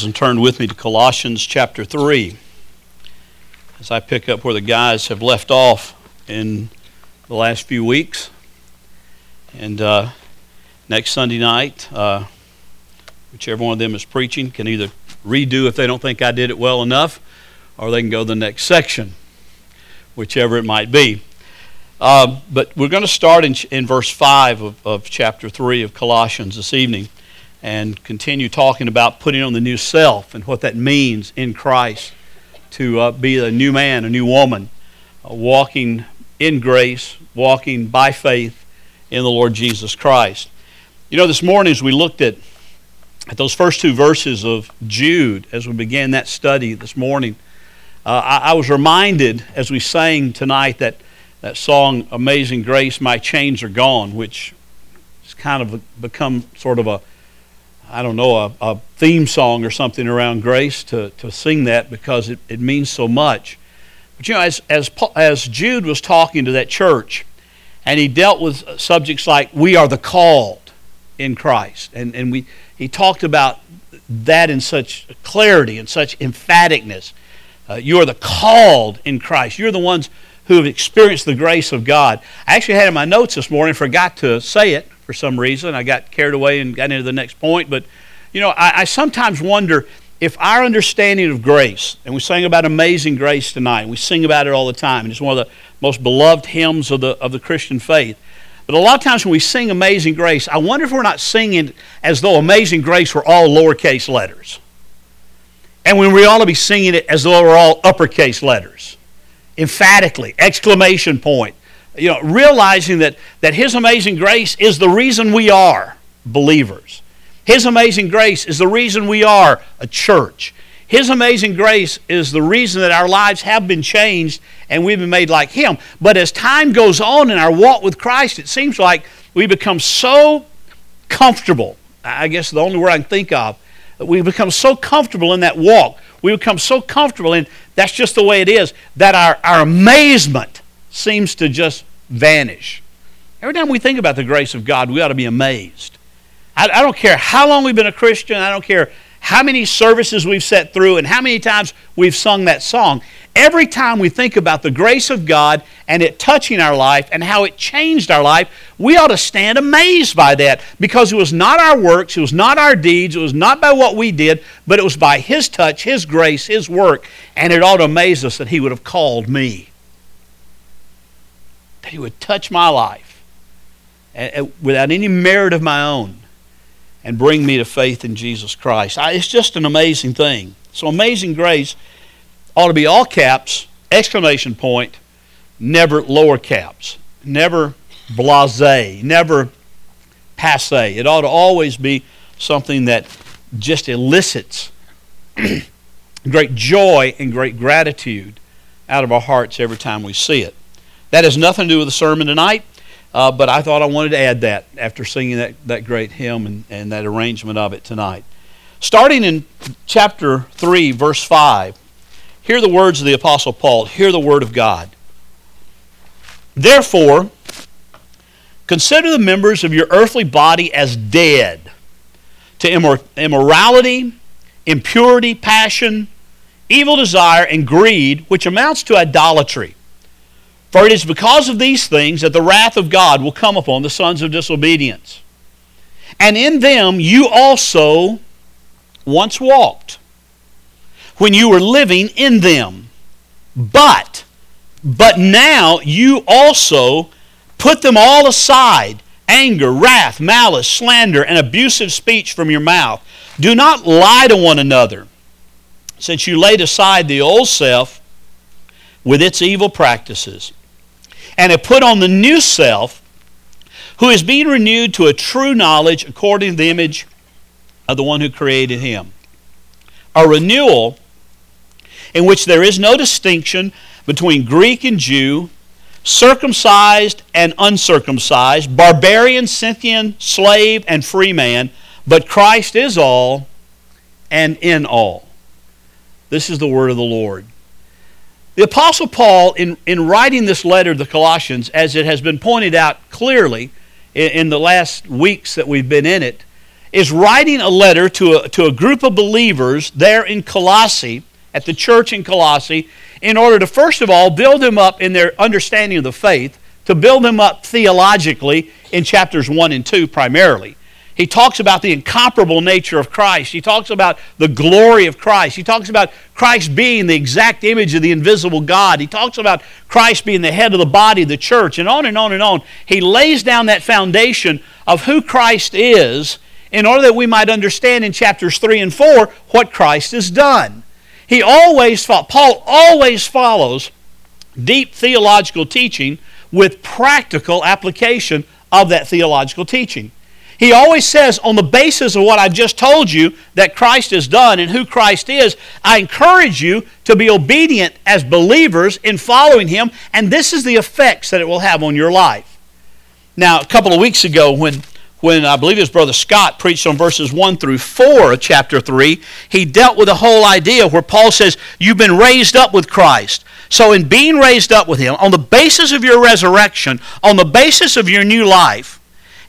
and turn with me to Colossians chapter 3 as I pick up where the guys have left off in the last few weeks. And uh, next Sunday night, uh, whichever one of them is preaching can either redo if they don't think I did it well enough, or they can go to the next section, whichever it might be. Uh, but we're going to start in, in verse 5 of, of chapter 3 of Colossians this evening and continue talking about putting on the new self and what that means in Christ to uh, be a new man, a new woman, uh, walking in grace, walking by faith in the Lord Jesus Christ. You know, this morning as we looked at, at those first two verses of Jude, as we began that study this morning, uh, I, I was reminded as we sang tonight that that song, Amazing Grace, My Chains Are Gone, which has kind of become sort of a I don't know, a, a, theme song or something around grace to, to sing that because it, it means so much. But you know, as, as, as Jude was talking to that church, and he dealt with subjects like we are the called in Christ, and, and we, he talked about that in such clarity and such emphaticness. Uh, you are the called in Christ. You're the ones who have experienced the grace of God. I actually had in my notes this morning, forgot to say it, for some reason. I got carried away and got into the next point. But, you know, I, I sometimes wonder if our understanding of grace, and we sang about amazing grace tonight, we sing about it all the time, and it's one of the most beloved hymns of the, of the Christian faith. But a lot of times when we sing Amazing Grace, I wonder if we're not singing as though Amazing Grace were all lowercase letters. And when we ought to be singing it as though we're all uppercase letters, emphatically, exclamation point, you know, realizing that, that His amazing grace is the reason we are believers. His amazing grace is the reason we are a church. His amazing grace is the reason that our lives have been changed and we've been made like Him. But as time goes on in our walk with Christ, it seems like we become so comfortable. I guess the only word I can think of. We become so comfortable in that walk. We become so comfortable, and that's just the way it is, that our, our amazement seems to just vanish. Every time we think about the grace of God, we ought to be amazed. I, I, don't care how long we've been a Christian, I don't care how many services we've sat through and how many times we've sung that song. Every time we think about the grace of God and it touching our life and how it changed our life, we ought to stand amazed by that because it was not our works, it was not our deeds, it was not by what we did, but it was by His touch, His grace, His work, and it ought to amaze us that He would have called me that He would touch my life without any merit of my own and bring me to faith in Jesus Christ. It's just an amazing thing. So, amazing grace ought to be all caps, exclamation point, never lower caps, never blase, never passe. It ought to always be something that just elicits great joy and great gratitude out of our hearts every time we see it. That has nothing to do with the sermon tonight, uh, but I thought I wanted to add that after singing that, that great hymn and, and that arrangement of it tonight. Starting in chapter 3, verse 5, hear the words of the Apostle Paul. Hear the word of God. Therefore, consider the members of your earthly body as dead to immor- immorality, impurity, passion, evil desire, and greed, which amounts to idolatry. For it is because of these things that the wrath of God will come upon the sons of disobedience. And in them you also once walked when you were living in them. But, but now you also put them all aside anger, wrath, malice, slander, and abusive speech from your mouth. Do not lie to one another, since you laid aside the old self with its evil practices and have put on the new self, who is being renewed to a true knowledge according to the image of the one who created him. A renewal in which there is no distinction between Greek and Jew, circumcised and uncircumcised, barbarian, Scythian, slave, and free man, but Christ is all and in all. This is the word of the Lord. The Apostle Paul, in, in writing this letter to the Colossians, as it has been pointed out clearly in, in the last weeks that we've been in it, is writing a letter to a, to a group of believers there in Colossae, at the church in Colossae, in order to, first of all, build them up in their understanding of the faith, to build them up theologically in chapters 1 and 2 primarily. He talks about the incomparable nature of Christ. He talks about the glory of Christ. He talks about Christ being the exact image of the invisible God. He talks about Christ being the head of the body, the church, and on and on and on. He lays down that foundation of who Christ is in order that we might understand in chapters 3 and 4 what Christ has done. He always, Paul always follows deep theological teaching with practical application of that theological teaching. He always says, on the basis of what I've just told you that Christ has done and who Christ is, I encourage you to be obedient as believers in following Him, and this is the effects that it will have on your life. Now, a couple of weeks ago, when when I believe his brother Scott preached on verses 1 through 4 of chapter 3, he dealt with the whole idea where Paul says, You've been raised up with Christ. So, in being raised up with him, on the basis of your resurrection, on the basis of your new life,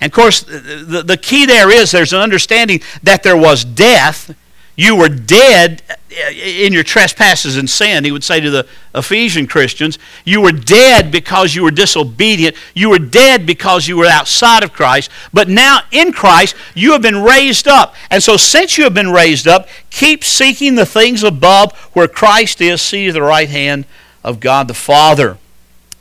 and of course, the, the key there is there's an understanding that there was death. You were dead uh, in your trespasses and sin, he would say to the Ephesian Christians. You were dead because you were disobedient. You were dead because you were outside of Christ. But now in Christ, you have been raised up. And so, since you have been raised up, keep seeking the things above where Christ is seated at the right hand of God the Father.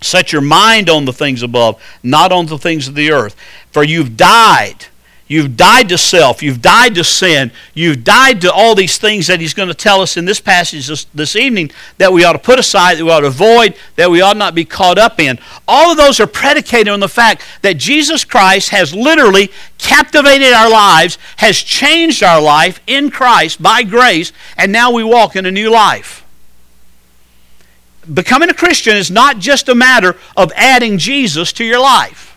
Set your mind on the things above, not on the things of the earth. For you've died. You've died to self. You've died to sin. You've died to all these things that he's going to tell us in this passage this, this, evening that we ought to put aside, that we ought to avoid, that we ought not be caught up in. All of those are predicated on the fact that Jesus Christ has literally captivated our lives, has changed our life in Christ by grace, and now we walk in a new life becoming a Christian is not just a matter of adding Jesus to your life.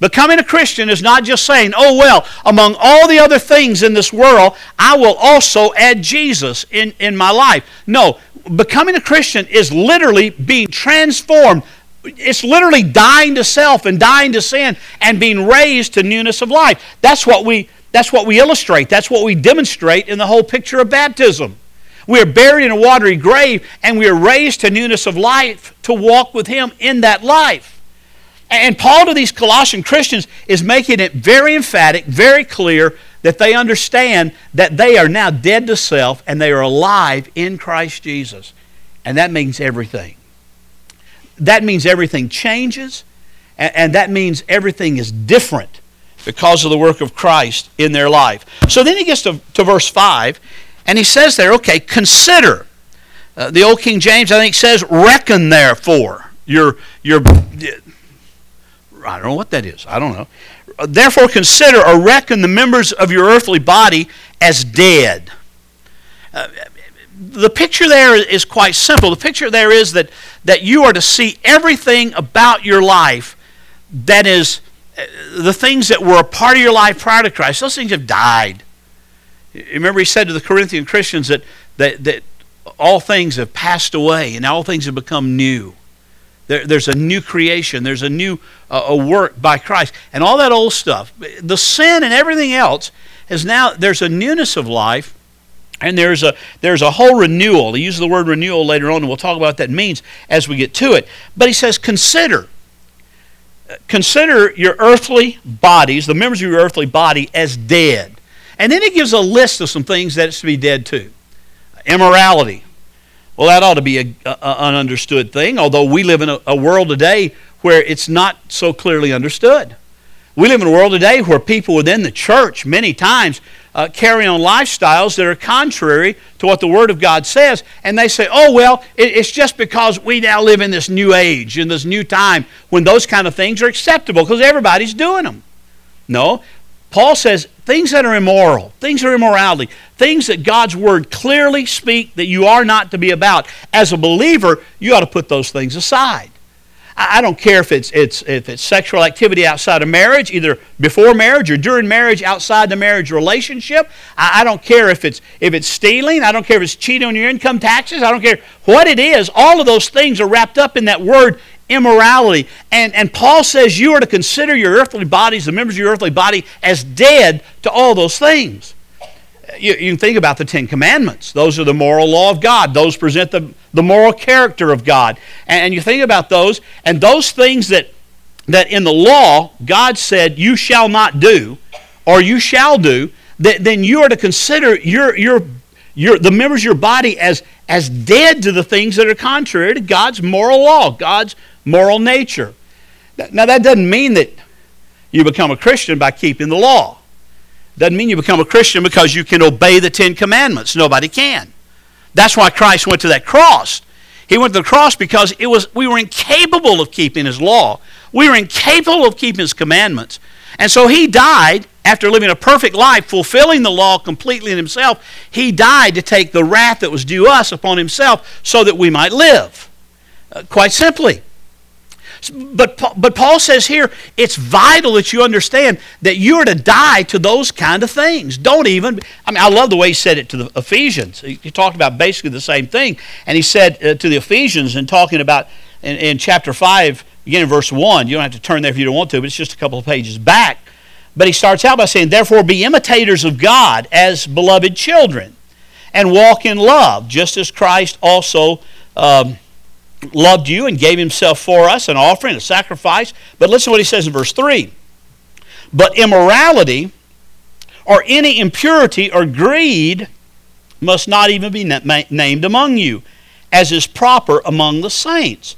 Becoming a Christian is not just saying, oh, well, among all the other things in this world, I will also add Jesus in, in my life. No, becoming a Christian is literally being transformed. It's literally dying to self and dying to sin and being raised to newness of life. That's what we, that's what we illustrate, that's what we demonstrate in the whole picture of baptism. We are buried in a watery grave, and we are raised to newness of life to walk with Him in that life. And Paul to these Colossian Christians is making it very emphatic, very clear that they understand that they are now dead to self and they are alive in Christ Jesus. And that means everything. That means everything changes, and that means everything is different because of the work of Christ in their life. So then he gets to, to verse 5, and he says there, okay, consider. Uh, the old King James, I think, says, reckon therefore. Your, your, I don't know what that is. I don't know. Therefore, consider or reckon the members of your earthly body as dead. Uh, the picture there is quite simple. The picture there is that, that you are to see everything about your life that is uh, the things that were a part of your life prior to Christ. Those things have died. Remember, he said to the Corinthian Christians that, that, that all things have passed away and all things have become new. There, there's a new creation. There's a new uh, a work by Christ. And all that old stuff, the sin and everything else, is now, there's a newness of life and there's a, there's a whole renewal. He uses the word renewal later on, and we'll talk about what that means as we get to it. But he says, consider. Consider your earthly bodies, the members of your earthly body, as dead and then he gives a list of some things that's to be dead to. Immorality. Well, that ought to be a an understood thing, although we live in a, a world today where it's not so clearly understood. We live in a world today where people within the church, many times, uh, carry on lifestyles that are contrary to what the Word of God says. And they say, oh, well, it, it's just because we now live in this new age, in this new time, when those kind of things are acceptable because everybody's doing them. No, Paul says things that are immoral, things that are immorality, things that God's word clearly speak that you are not to be about. As a believer, you ought to put those things aside. I don't care if it's, it's, if it's sexual activity outside of marriage, either before marriage or during marriage, outside the marriage relationship. I, I don't care if it's, if it's stealing. I don't care if it's cheating on your income taxes. I don't care what it is. All of those things are wrapped up in that word immorality. And, and Paul says you are to consider your earthly bodies, the members of your earthly body, as dead to all those things. You, you can think about the Ten Commandments. Those are the moral law of God. Those present the, the moral character of God. And, and you think about those, and those things that, that in the law God said you shall not do, or you shall do, that, then you are to consider your, your, your, the members of your body as, as dead to the things that are contrary to God's moral law, God's moral nature. Now, that doesn't mean that you become a Christian by keeping the law. Doesn't mean you become a Christian because you can obey the Ten Commandments. Nobody can. That's why Christ went to that cross. He went to the cross because it was we were incapable of keeping his law. We were incapable of keeping his commandments. And so he died after living a perfect life, fulfilling the law completely in himself. He died to take the wrath that was due us upon himself so that we might live. Uh, quite simply. But, but Paul says here it's vital that you understand that you are to die to those kind of things. Don't even, I mean, I love the way he said it to the Ephesians. He, he talked about basically the same thing. And he said uh, to the Ephesians, and talking about in, in chapter 5, again in verse 1, you don't have to turn there if you don't want to, but it's just a couple of pages back. But he starts out by saying, Therefore be imitators of God as beloved children, and walk in love, just as Christ also. Um, loved you and gave himself for us, an offering, a sacrifice. But listen to what he says in verse 3. But immorality or any impurity or greed must not even be named among you, as is proper among the saints.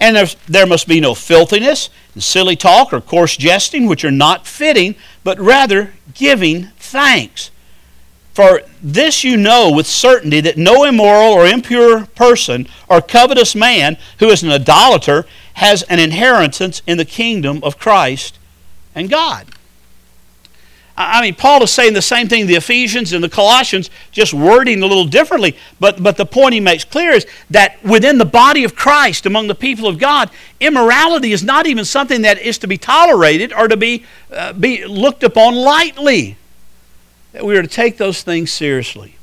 And there must be no filthiness, and silly talk, or coarse jesting, which are not fitting, but rather giving thanks. For this you know with certainty that no immoral or impure person or covetous man who is an idolater has an inheritance in the kingdom of Christ and God. I mean, Paul is saying the same thing the Ephesians and the Colossians, just wording a little differently. But, but the point he makes clear is that within the body of Christ, among the people of God, immorality is not even something that is to be tolerated or to be, uh, be looked upon lightly that we are to take those things seriously.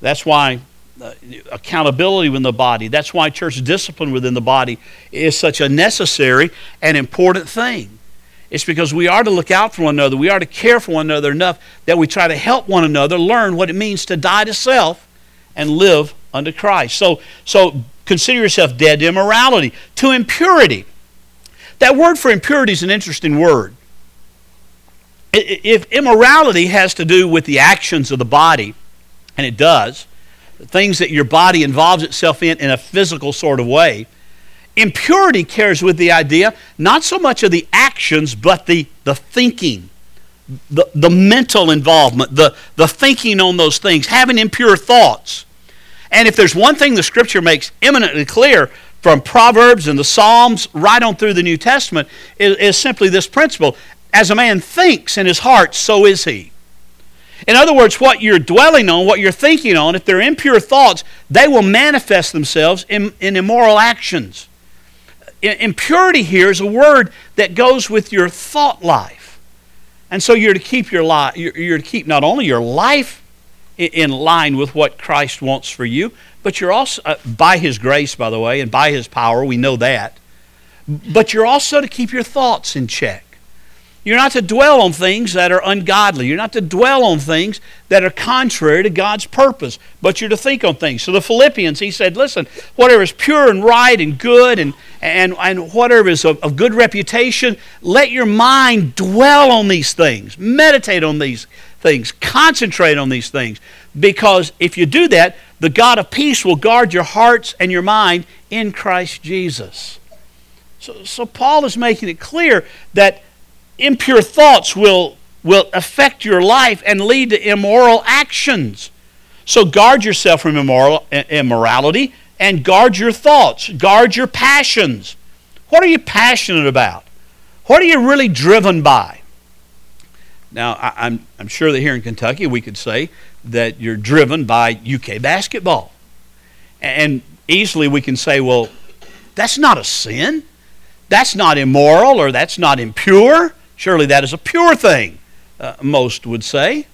That's why uh, accountability within the body, that's why church discipline within the body is such a necessary and important thing. It's because we are to look out for one another. We are to care for one another enough that we try to help one another learn what it means to die to self and live unto Christ. So, so consider yourself dead to immorality, to impurity. That word for impurity is an interesting word if immorality has to do with the actions of the body, and it does, things that your body involves itself in in a physical sort of way, impurity carries with the idea not so much of the actions, but the, the thinking, the, the mental involvement, the, the thinking on those things, having impure thoughts. And if there's one thing the Scripture makes eminently clear from Proverbs and the Psalms right on through the New Testament, is, is simply this principle as a man thinks in his heart, so is he. In other words, what you're dwelling on, what you're thinking on, if they're impure thoughts, they will manifest themselves in, in immoral actions. Impurity here is a word that goes with your thought life. And so you're to keep your life, you're to keep not only your life in line with what Christ wants for you, but you're also, uh, by His grace, by the way, and by His power, we know that. But you're also to keep your thoughts in check. You're not to dwell on things that are ungodly. You're not to dwell on things that are contrary to God's purpose, but you're to think on things. So the Philippians, he said, listen, whatever is pure and right and good and, and, and whatever is of, of good reputation, let your mind dwell on these things. Meditate on these things. Concentrate on these things. Because if you do that, the God of peace will guard your hearts and your mind in Christ Jesus. So, so Paul is making it clear that impure thoughts will, will affect your life and lead to immoral actions. So guard yourself from immoral, immorality and guard your thoughts, guard your passions. What are you passionate about? What are you really driven by? Now, I, I'm, I'm sure that here in Kentucky we could say that you're driven by UK basketball. And easily we can say, well, that's not a sin. That's not immoral or that's not impure. Surely that is a pure thing, uh, most would say.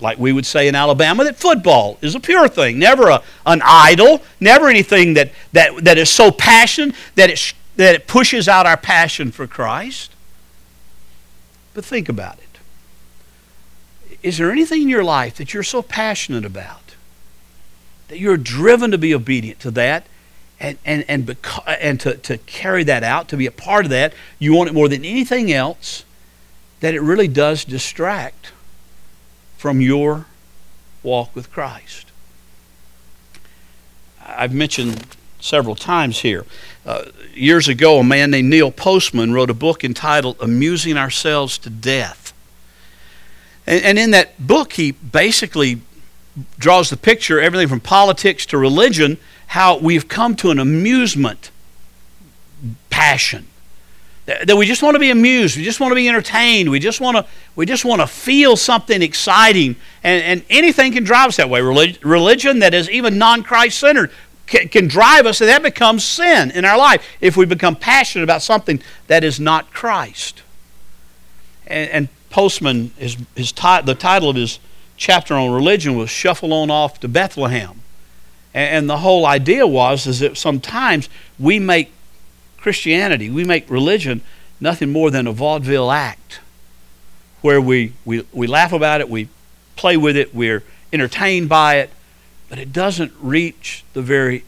Like we would say in Alabama, that football is a pure thing, never a, an idol, never anything that, that, that is so passionate that it, that it pushes out our passion for Christ. But think about it. Is there anything in your life that you're so passionate about that you're driven to be obedient to that and, and, and, beca- and to, to carry that out, to be a part of that? You want it more than anything else, that it really does distract from your walk with Christ. I've mentioned several times here. Uh, years ago, a man named Neil Postman wrote a book entitled Amusing Ourselves to Death. And, and in that book, he basically draws the picture, everything from politics to religion, how we've come to an amusement passion. That we just want to be amused, we just want to be entertained, we just want to, we just want to feel something exciting, and, and anything can drive us that way. Religion that is even non Christ centered can, can drive us, and that becomes sin in our life if we become passionate about something that is not Christ. And, and Postman, his, his the title of his chapter on religion was Shuffle On Off to Bethlehem. And, and the whole idea was is that sometimes we make Christianity, we make religion nothing more than a vaudeville act where we, we, we laugh about it, we play with it, we're entertained by it, but it doesn't reach the very,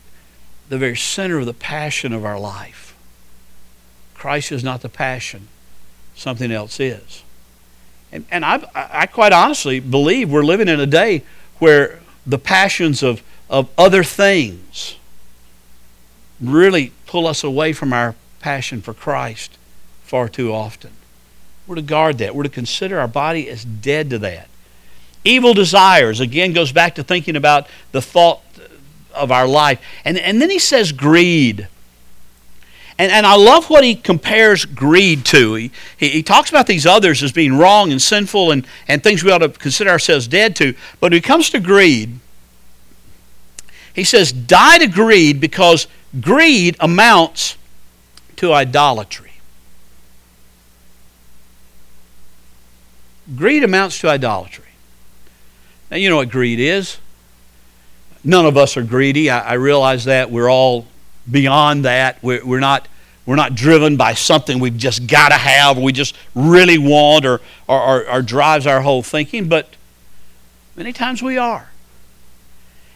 the very center of the passion of our life. Christ is not the passion, something else is. And, and I, I quite honestly believe we're living in a day where the passions of, of other things really pull us away from our passion for Christ far too often. We're to guard that. We're to consider our body as dead to that. Evil desires, again, goes back to thinking about the thought of our life. And, and then he says greed. And, and I love what he compares greed to. He, he, he, talks about these others as being wrong and sinful and, and things we ought to consider ourselves dead to. But when it comes to greed, he says, die to greed because greed amounts to idolatry. Greed amounts to idolatry. Now, you know what greed is. None of us are greedy. I, I realize that. We're all beyond that. We're, we're, not, we're not driven by something we've just got to have, or we just really want, or, or, or, or drives our whole thinking, but many times we are.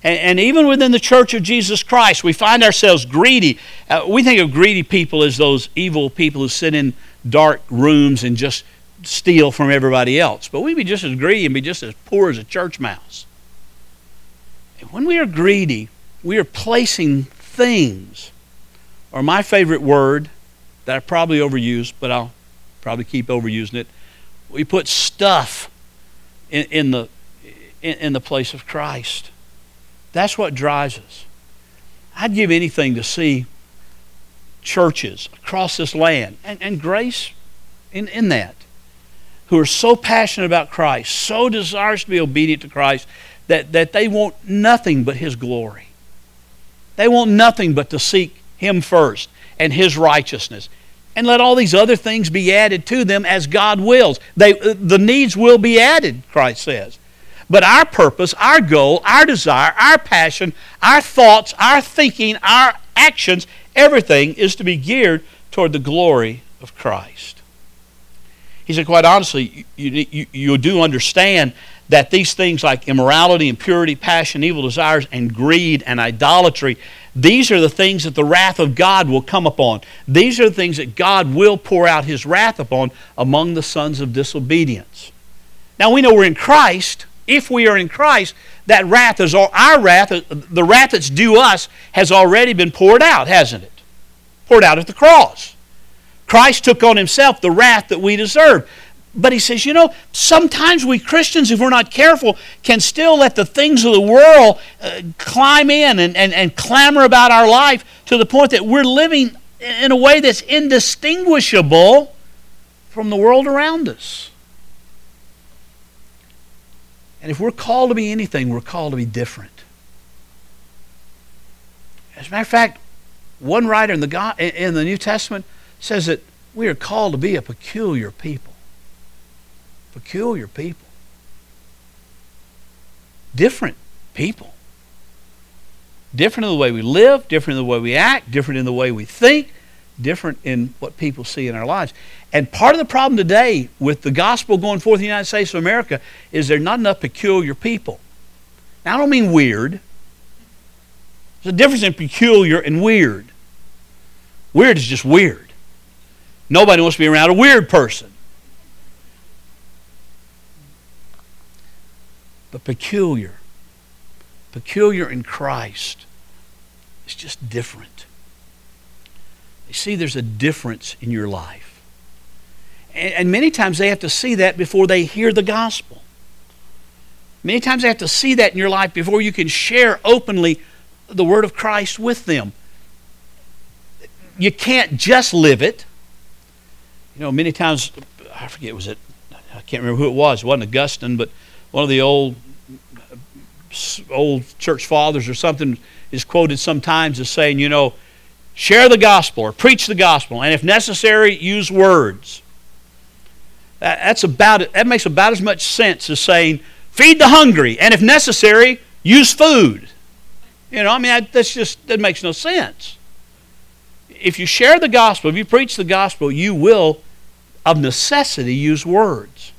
And, and, even within the church of Jesus Christ, we find ourselves greedy. Uh, we think of greedy people as those evil people who sit in dark rooms and just steal from everybody else. But we'd be just as greedy and be just as poor as a church mouse. And when we are greedy, we are placing things, or my favorite word that I probably overuse, but I'll probably keep overusing it. We put stuff in, in the, in, in the place of Christ. That's what drives us. I'd give anything to see churches across this land and, and grace in, in that who are so passionate about Christ, so desirous to be obedient to Christ, that, that they want nothing but His glory. They want nothing but to seek Him first and His righteousness. And let all these other things be added to them as God wills. They, uh, the needs will be added, Christ says. But our purpose, our goal, our desire, our passion, our thoughts, our thinking, our actions, everything is to be geared toward the glory of Christ. He said, quite honestly, you, you, you do understand that these things like immorality, impurity, passion, evil desires, and greed and idolatry, these are the things that the wrath of God will come upon. These are the things that God will pour out his wrath upon among the sons of disobedience. Now we know we're in Christ. If we are in Christ, that wrath is all, our wrath, the wrath that's due us, has already been poured out, hasn't it? Poured out at the cross. Christ took on himself the wrath that we deserve. But he says, you know, sometimes we Christians, if we're not careful, can still let the things of the world uh, climb in and, and, and clamor about our life to the point that we're living in a way that's indistinguishable from the world around us. And if we're called to be anything, we're called to be different. As a matter of fact, one writer in the, God, in the New Testament says that we are called to be a peculiar people. Peculiar people. Different people. Different in the way we live, different in the way we act, different in the way we think, different in what people see in our lives. And part of the problem today with the gospel going forth in the United States of America is there not enough peculiar people. Now, I don't mean weird. There's a difference in peculiar and weird. Weird is just weird. Nobody wants to be around a weird person. But peculiar, peculiar in Christ, is just different. You see, there's a difference in your life. And, and many times they have to see that before they hear the gospel. Many times they have to see that in your life before you can share openly the word of Christ with them. You can't just live it. You know, many times, I forget, was it, I can't remember who it was. It wasn't Augustine, but one of the old old church fathers or something is quoted sometimes as saying, you know, share the gospel or preach the gospel, and if necessary, use words. That, that's about. That makes about as much sense as saying, feed the hungry, and if necessary, use food. You know, I mean, that, that's just that makes no sense. If you share the gospel, if you preach the gospel, you will, of necessity, use words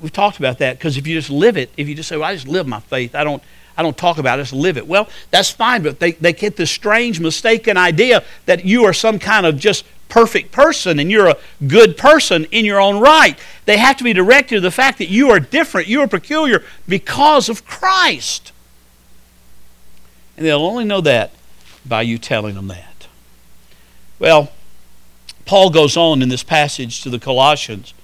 we've talked about that because if you just live it, if you just say, well, I just live my faith, I don't, I don't talk about it, I just live it. Well, that's fine, but they, they get this strange, mistaken idea that you are some kind of just perfect person and you're a good person in your own right. They have to be directed to the fact that you are different, you are peculiar because of Christ. And they'll only know that by you telling them that. Well, Paul goes on in this passage to the Colossians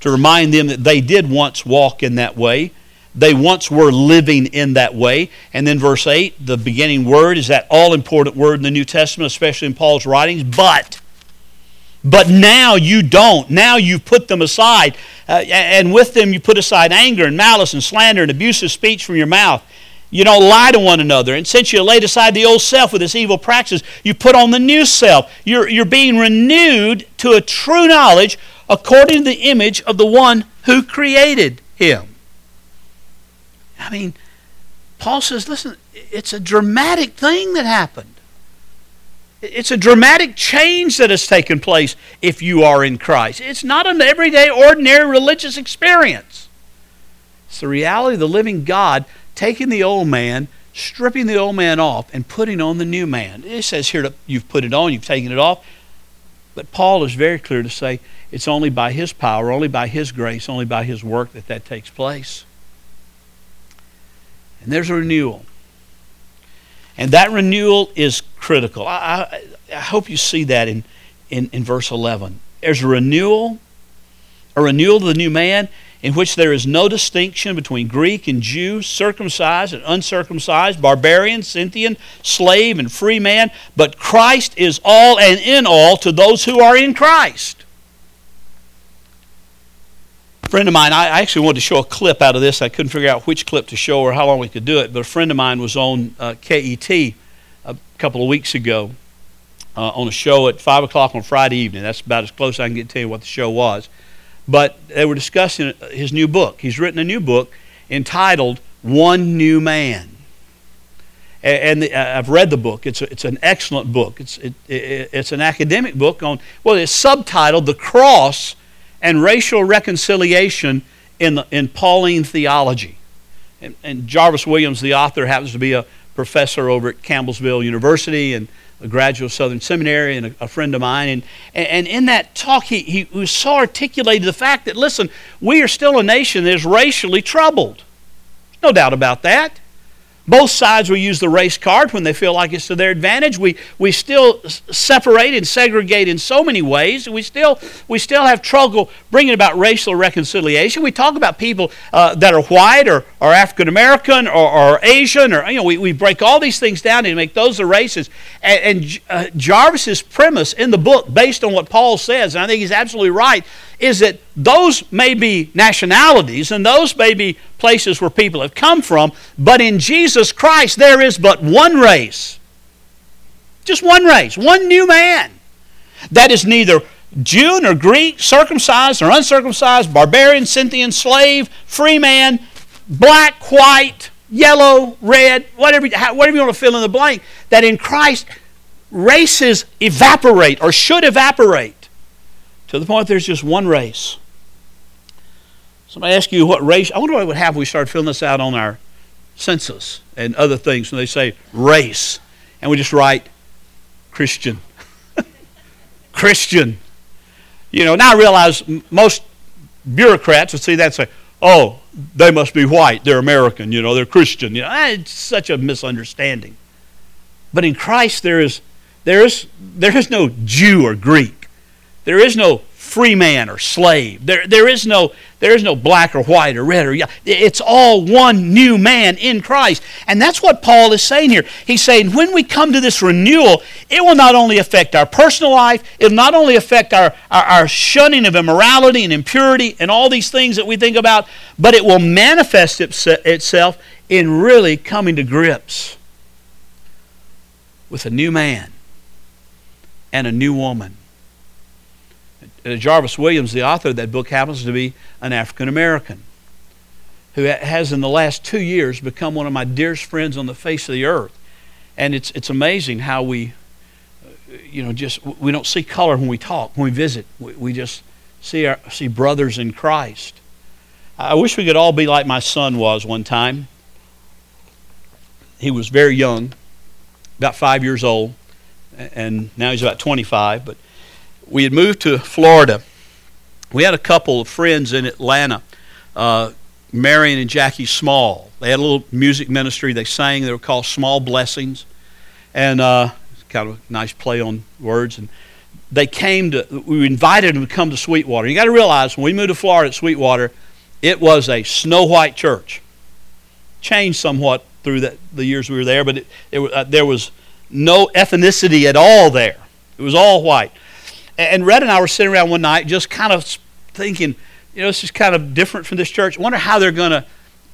to remind them that they did once walk in that way. They once were living in that way. And then verse 8, the beginning word is that all important word in the New Testament, especially in Paul's writings, but. But now you don't. Now you've put them aside. Uh, and with them you put aside anger and malice and slander and abusive speech from your mouth. You don't lie to one another. And since you laid aside the old self with its evil practices, you put on the new self. You're, you're being renewed to a true knowledge according to the image of the one who created him. I mean, Paul says, listen, it's a dramatic thing that happened. It's a dramatic change that has taken place if you are in Christ. It's not an everyday, ordinary religious experience. It's the reality of the living God taking the old man, stripping the old man off, and putting on the new man. It says here you've put it on, you've taken it off. But Paul is very clear to say it's only by his power, only by his grace, only by his work that that takes place. And there's a renewal. And that renewal is critical. I, I, hope you see that in, in, in verse 11. There's a renewal, a renewal of the new man, in which there is no distinction between Greek and Jew, circumcised and uncircumcised, barbarian, Scythian, slave, and free man, but Christ is all and in all to those who are in Christ. Friend of mine, I actually wanted to show a clip out of this. I couldn't figure out which clip to show or how long we could do it, but a friend of mine was on uh, KET a couple of weeks ago uh, on a show at 5 o'clock on Friday evening. That's about as close as I can get to you what the show was. But they were discussing his new book. He's written a new book entitled One New Man. And the, I've read the book. It's, a, it's an excellent book. It's, it, it, it's an academic book on, well, it's subtitled The Cross and Racial Reconciliation in, the, in Pauline Theology. And, and Jarvis Williams, the author, happens to be a professor over at Campbellsville University and a graduate of Southern Seminary and a, a friend of mine. And, and in that talk, he, he so articulated the fact that, listen, we are still a nation that is racially troubled. No doubt about that. Both sides will use the race card when they feel like it's to their advantage. We, we still separate and segregate in so many ways. We still, we still have trouble bringing about racial reconciliation. We talk about people uh, that are white or, or African American or, or, Asian, or you know, we, we break all these things down and make those the races. And, and uh, Jarvis's premise in the book, based on what Paul says, and I think he's absolutely right, is that those may be nationalities and those may be places where people have come from, but in Jesus Christ there is but one race. Just one race, one new man. That is neither Jew nor Greek, circumcised or uncircumcised, barbarian, Scythian, slave, free man, black, white, yellow, red, whatever, whatever you want to fill in the blank. That in Christ races evaporate or should evaporate to the point there's just one race. Somebody ask you what race, I wonder what would happen if we started filling this out on our census and other things when they say race. And we just write Christian. Christian. You know, now I realize most bureaucrats would see that and say, oh, they must be white. They're American. You know, they're Christian. You know, eh, it's such a misunderstanding. But in Christ, there is, there is, there is no Jew or Greek. There is no free man or slave. There, there, is no, there is no black or white or red or yellow. It's all one new man in Christ. And that's what Paul is saying here. He's saying when we come to this renewal, it will not only affect our personal life, it will not only affect our, our, our shunning of immorality and impurity and all these things that we think about, but it will manifest itself in really coming to grips with a new man and a new woman Jarvis Williams, the author of that book, happens to be an African American who has, in the last two years, become one of my dearest friends on the face of the earth. And it's, it's amazing how we, uh, you know, just, we don't see color when we talk, when we visit. We, we just see, our, see brothers in Christ. I wish we could all be like my son was one time. He was very young, about five years old, and now he's about 25. But we had moved to Florida. We had a couple of friends in Atlanta, uh, Marion and Jackie Small. They had a little music ministry. They sang. They were called Small Blessings, and uh, kind of a nice play on words. And they came to. We invited them to come to Sweetwater. You got to realize when we moved to Florida at Sweetwater, it was a snow white church. Changed somewhat through that, the years we were there, but it, it, uh, there was no ethnicity at all there. It was all white. And Red and I were sitting around one night just kind of thinking, you know, this is kind of different from this church. I wonder how they're going to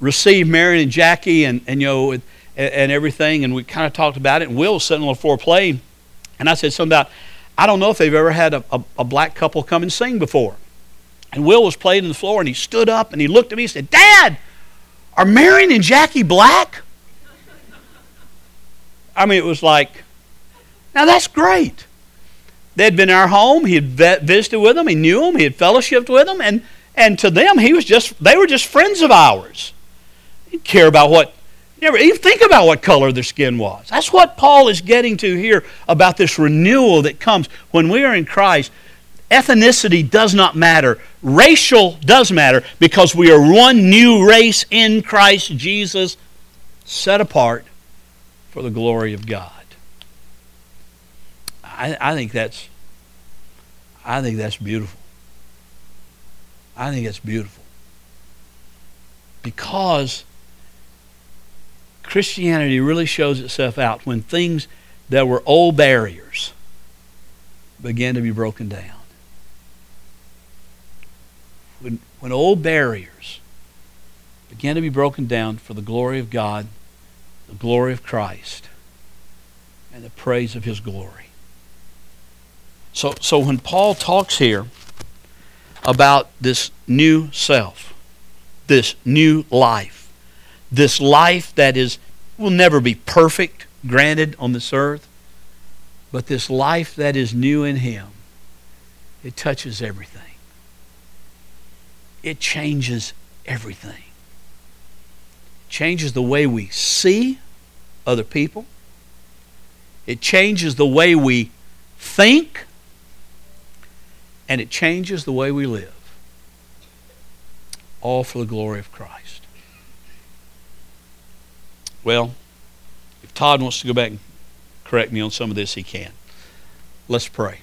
receive Marion and Jackie and, and you know, and, and everything. And we kind of talked about it. And Will was sitting on the floor playing. And I said something about, I don't know if they've ever had a, a, a black couple come and sing before. And Will was playing on the floor and he stood up and he looked at me and said, Dad, are Marion and Jackie black? I mean, it was like, now that's great. They'd been in our home. He had visited with them. He knew them. He had fellowshipped with them. And, and to them, he was just, they were just friends of ours. He didn't care about what, never even think about what color their skin was. That's what Paul is getting to here about this renewal that comes when we are in Christ. Ethnicity does not matter. Racial does matter because we are one new race in Christ Jesus, set apart for the glory of God. I, I think that's I think that's beautiful. I think that's beautiful. Because Christianity really shows itself out when things that were old barriers began to be broken down. When, when old barriers began to be broken down for the glory of God, the glory of Christ, and the praise of His glory. So, so when Paul talks here about this new self, this new life, this life that is will never be perfect, granted on this earth, but this life that is new in him, it touches everything. It changes everything. It changes the way we see other people. It changes the way we think and it changes the way we live. All for the glory of Christ. Well, if Todd wants to go back and correct me on some of this, he can. Let's pray.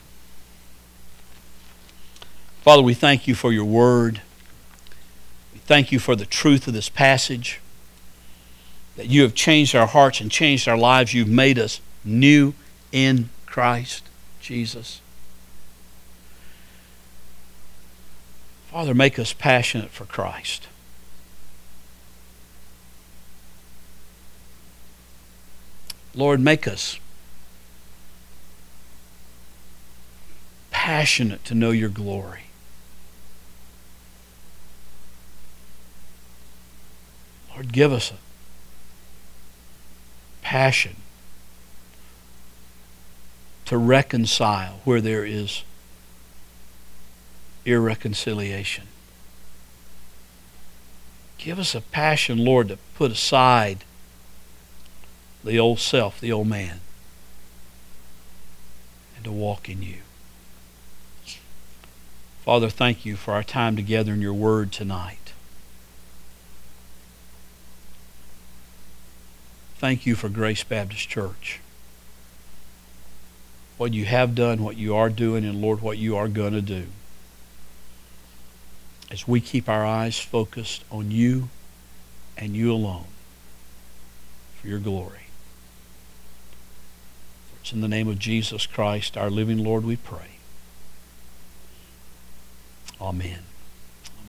Father, we thank you for your word. We thank you for the truth of this passage. That you have changed our hearts and changed our lives. You've made us new in Christ Jesus. Father, make us passionate for Christ. Lord, make us passionate to know your glory. Lord, give us a passion to reconcile where there is irreconciliation. Give us a passion, Lord, to put aside the old self, the old man, and to walk in you. Father, thank you for our time together in your word tonight. Thank you for Grace Baptist Church. What you have done, what you are doing, and Lord, what you are going to do. As we keep our eyes focused on you and you alone for your glory. For It's in the name of Jesus Christ, our living Lord, we pray. Amen.